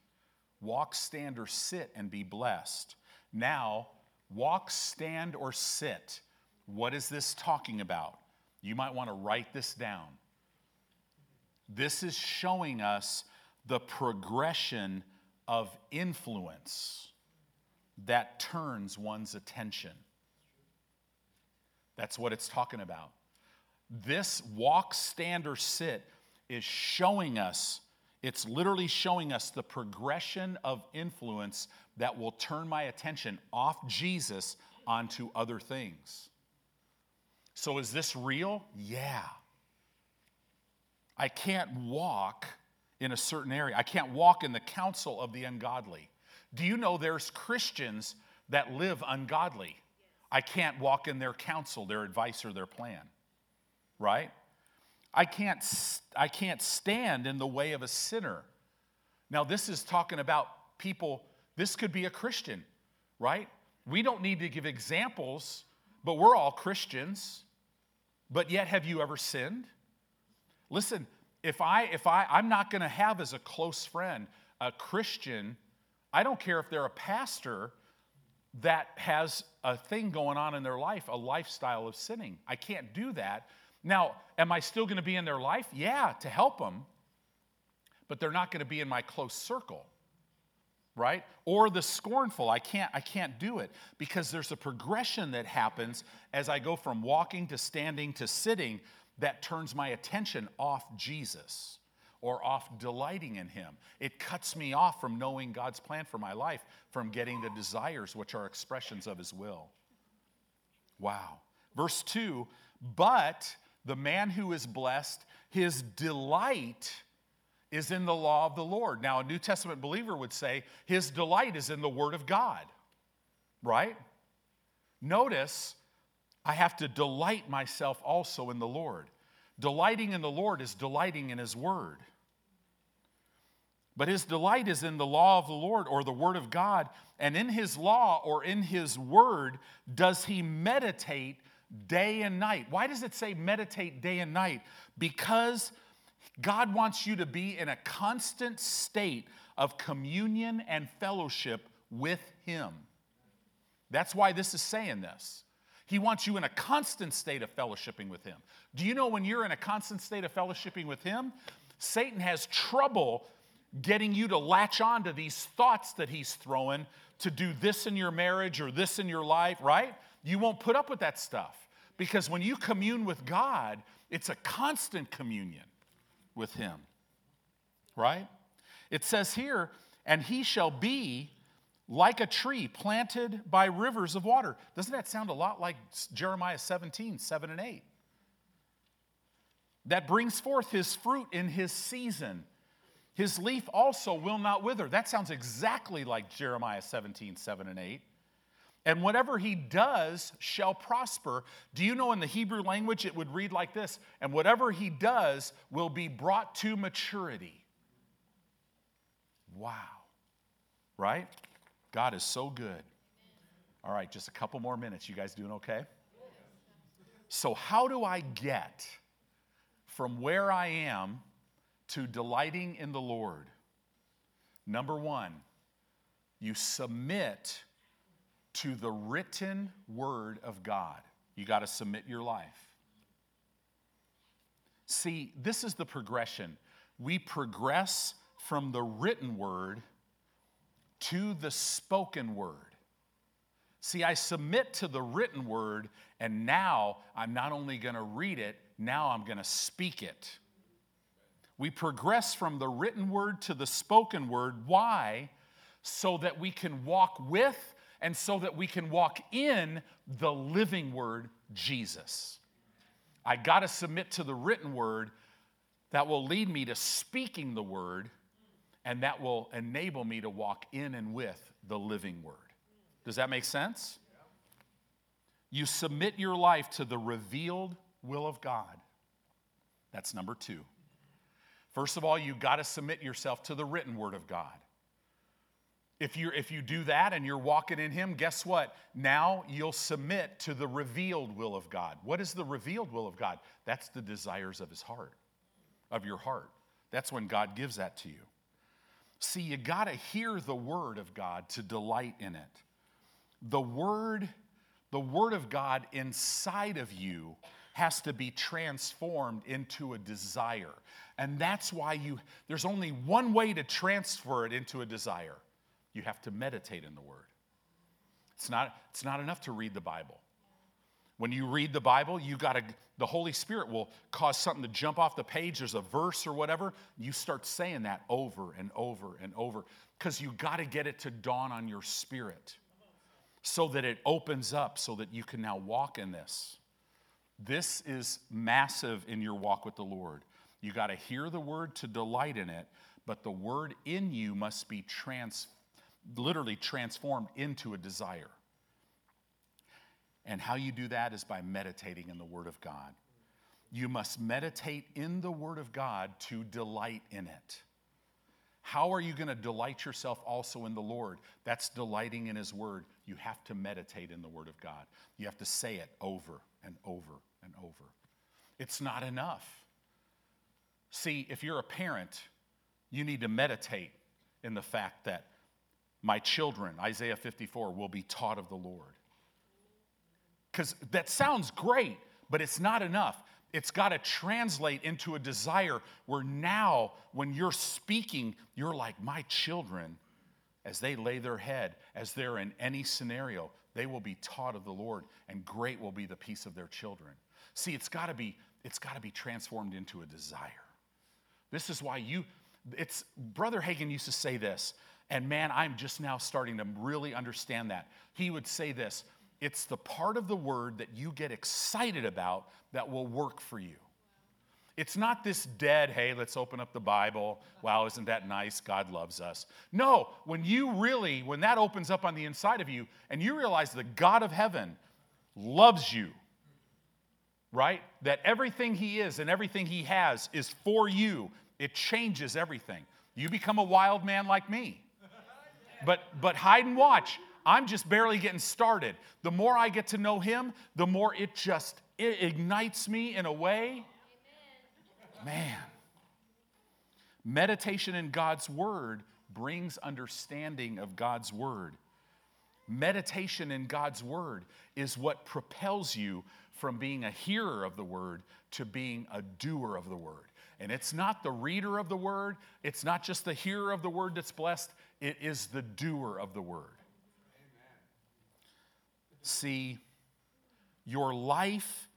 [SPEAKER 1] walk, stand, or sit and be blessed. Now, walk, stand, or sit. What is this talking about? You might want to write this down. This is showing us the progression of influence that turns one's attention. That's what it's talking about. This walk, stand, or sit is showing us it's literally showing us the progression of influence that will turn my attention off Jesus onto other things. So, is this real? Yeah. I can't walk in a certain area, I can't walk in the counsel of the ungodly. Do you know there's Christians that live ungodly? I can't walk in their counsel, their advice, or their plan, right? I can't, I can't stand in the way of a sinner. Now, this is talking about people, this could be a Christian, right? We don't need to give examples, but we're all Christians. But yet, have you ever sinned? Listen, if I, if I, I'm not going to have as a close friend a Christian, I don't care if they're a pastor that has a thing going on in their life, a lifestyle of sinning. I can't do that now, am I still going to be in their life? Yeah, to help them, but they're not going to be in my close circle. Right? Or the scornful. I can't I can't do it because there's a progression that happens as I go from walking to standing to sitting that turns my attention off Jesus or off delighting in him. It cuts me off from knowing God's plan for my life, from getting the desires which are expressions of his will. Wow. Verse 2, but the man who is blessed, his delight is in the law of the Lord. Now, a New Testament believer would say his delight is in the Word of God, right? Notice, I have to delight myself also in the Lord. Delighting in the Lord is delighting in His Word. But his delight is in the law of the Lord or the Word of God. And in his law or in his Word does he meditate day and night. Why does it say meditate day and night? Because God wants you to be in a constant state of communion and fellowship with Him. That's why this is saying this. He wants you in a constant state of fellowshipping with Him. Do you know when you're in a constant state of fellowshipping with Him, Satan has trouble getting you to latch on to these thoughts that he's throwing to do this in your marriage or this in your life, right? You won't put up with that stuff. Because when you commune with God, it's a constant communion with Him. Right? It says here, and he shall be like a tree planted by rivers of water. Doesn't that sound a lot like Jeremiah 17, 7 and 8? That brings forth his fruit in his season. His leaf also will not wither. That sounds exactly like Jeremiah 17, 7 and 8. And whatever he does shall prosper. Do you know in the Hebrew language it would read like this? And whatever he does will be brought to maturity. Wow. Right? God is so good. All right, just a couple more minutes. You guys doing okay? So, how do I get from where I am to delighting in the Lord? Number one, you submit to the written word of God. You got to submit your life. See, this is the progression. We progress from the written word to the spoken word. See, I submit to the written word, and now I'm not only going to read it, now I'm going to speak it. We progress from the written word to the spoken word. Why? So that we can walk with and so that we can walk in the living word, Jesus. I got to submit to the written word that will lead me to speaking the word, and that will enable me to walk in and with the living word. Does that make sense? You submit your life to the revealed will of God. That's number two. First of all, you got to submit yourself to the written word of God. If you, if you do that and you're walking in Him, guess what? Now you'll submit to the revealed will of God. What is the revealed will of God? That's the desires of His heart, of your heart. That's when God gives that to you. See, you got to hear the Word of God to delight in it. The Word, the Word of God inside of you has to be transformed into a desire. And that's why you, there's only one way to transfer it into a desire you have to meditate in the Word. It's not, it's not enough to read the Bible. When you read the Bible, you got to, the Holy Spirit will cause something to jump off the page. There's a verse or whatever. You start saying that over and over and over because you got to get it to dawn on your spirit so that it opens up so that you can now walk in this. This is massive in your walk with the Lord. You got to hear the word to delight in it, but the word in you must be transformed literally transformed into a desire. And how you do that is by meditating in the Word of God. You must meditate in the Word of God to delight in it. How are you going to delight yourself also in the Lord? That's delighting in His Word. You have to meditate in the Word of God. You have to say it over and over and over. It's not enough. See, if you're a parent, you need to meditate in the fact that my children, Isaiah 54, will be taught of the Lord. Because that sounds great, but it's not enough. It's got to translate into a desire where now, when you're speaking, you're like, my children, as they lay their head, as they're in any scenario, they will be taught of the Lord, and great will be the peace of their children. See, it's got to be, it's got to be transformed into a desire. This is why you, it's, Brother Hagin used to say this and man, I'm just now starting to really understand that. He would say this it's the part of the word that you get excited about that will work for you. It's not this dead, hey, let's open up the Bible. Wow, isn't that nice? God loves us. No, when you really, when that opens up on the inside of you and you realize the God of heaven loves you, right? That everything He is and everything He has is for you, it changes everything. You become a wild man like me. But, but hide and watch. I'm just barely getting started. The more I get to know him, the more it just it ignites me in a way. Man. Meditation in God's word brings understanding of God's word. Meditation in God's word is what propels you from being a hearer of the word to being a doer of the word. And it's not the reader of the word, it's not just the hearer of the word that's blessed, it is the doer of the word. See, your life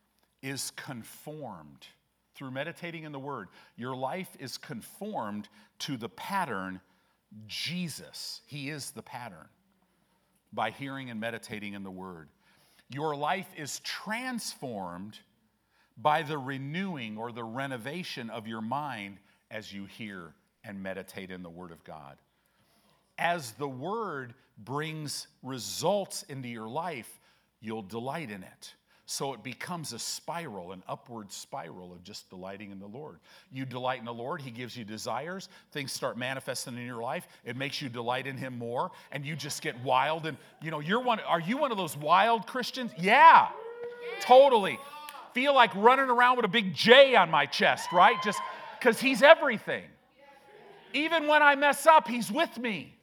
[SPEAKER 1] is conformed through meditating in the word. Your life is conformed to the pattern Jesus. He is the pattern by hearing and meditating in the word. Your life is transformed by the renewing or the renovation of your mind as you hear and meditate in the Word of God. As the word brings results into your life, you'll delight in it. So it becomes a spiral, an upward spiral of just delighting in the Lord. You delight in the Lord, He gives you desires, things start manifesting in your life. It makes you delight in Him more, and you just get wild. And you know, you're one, are you one of those wild Christians? Yeah, totally. Feel like running around with a big J on my chest, right? Just because He's everything. Even when I mess up, He's with me.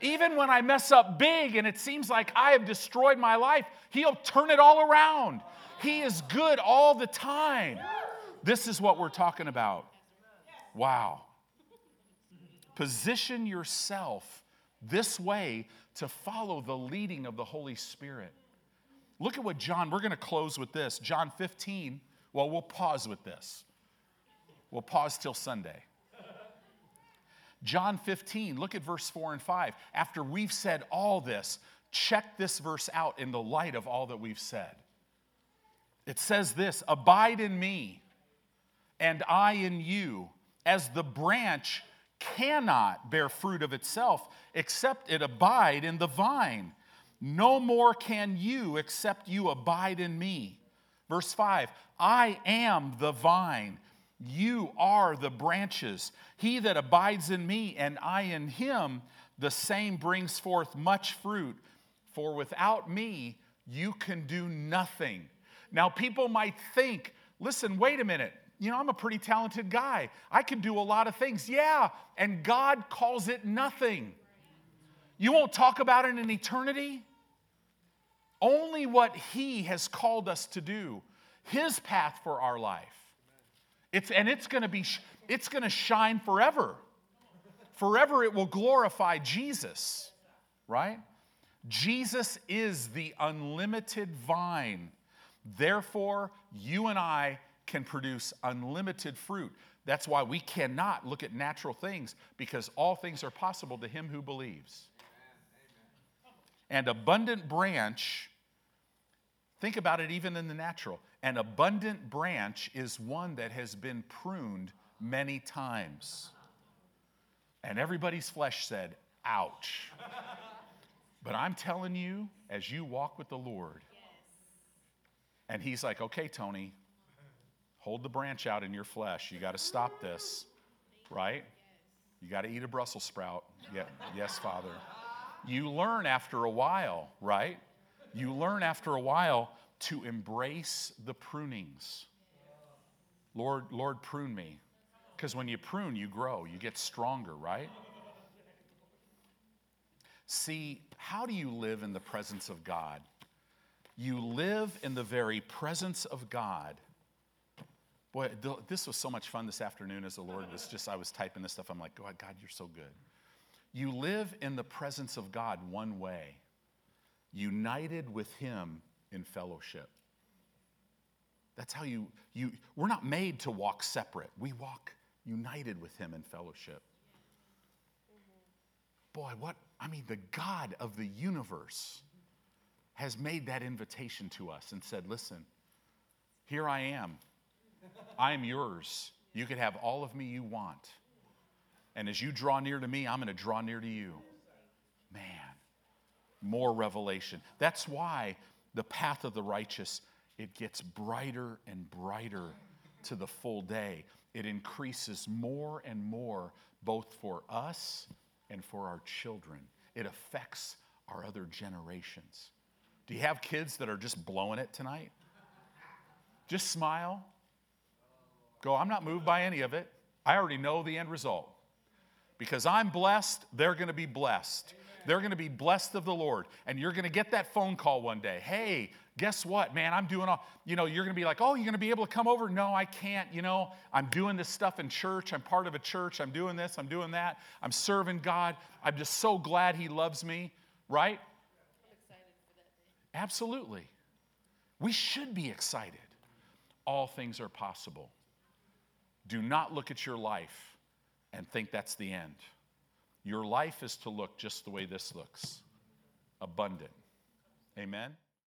[SPEAKER 1] Even when I mess up big and it seems like I have destroyed my life, He'll turn it all around. He is good all the time. This is what we're talking about. Wow. Position yourself this way to follow the leading of the Holy Spirit. Look at what John, we're going to close with this. John 15, well, we'll pause with this. We'll pause till Sunday. John 15, look at verse 4 and 5. After we've said all this, check this verse out in the light of all that we've said. It says this Abide in me, and I in you, as the branch cannot bear fruit of itself except it abide in the vine. No more can you except you abide in me. Verse 5 I am the vine you are the branches. He that abides in me and I in him, the same brings forth much fruit. For without me, you can do nothing. Now, people might think, listen, wait a minute. You know, I'm a pretty talented guy. I can do a lot of things. Yeah, and God calls it nothing. You won't talk about it in eternity? Only what He has called us to do, His path for our life. It's, and it's going to be it's going to shine forever. Forever it will glorify Jesus, right? Jesus is the unlimited vine. Therefore, you and I can produce unlimited fruit. That's why we cannot look at natural things because all things are possible to him who believes. Amen. And abundant branch, think about it even in the natural. An abundant branch is one that has been pruned many times. And everybody's flesh said, ouch. But I'm telling you, as you walk with the Lord, and He's like, okay, Tony, hold the branch out in your flesh. You got to stop this, right? You got to eat a Brussels sprout. Yeah, yes, Father. You learn after a while, right? You learn after a while to embrace the prunings. Lord, Lord, prune me. Because when you prune, you grow, you get stronger, right? See, how do you live in the presence of God? You live in the very presence of God. Boy, this was so much fun this afternoon as the Lord was just, I was typing this stuff. I'm like, God, God, you're so good. You live in the presence of God one way, united with Him in fellowship. That's how you, you, we're not made to walk separate. We walk united with Him in fellowship. Boy, what, I mean, the God of the universe has made that invitation to us and said, listen, here I am. I am yours. You can have all of me you want. And as you draw near to me, I'm going to draw near to you. Man, more revelation. That's why the path of the righteous, it gets brighter and brighter to the full day. It increases more and more, both for us and for our children. It affects our other generations. Do you have kids that are just blowing it tonight? Just smile. Go, I'm not moved by any of it. I already know the end result. Because I'm blessed, they're going to be blessed. They're going to be blessed of the Lord. And you're going to get that phone call one day. Hey, guess what, man? I'm doing all, you know, you're going to be like, oh, you're going to be able to come over? No, I can't. You know, I'm doing this stuff in church. I'm part of a church. I'm doing this. I'm doing that. I'm serving God. I'm just so glad He loves me, right? Absolutely. We should be excited. All things are possible. Do not look at your life and think that's the end. Your life is to look just the way this looks abundant. Amen.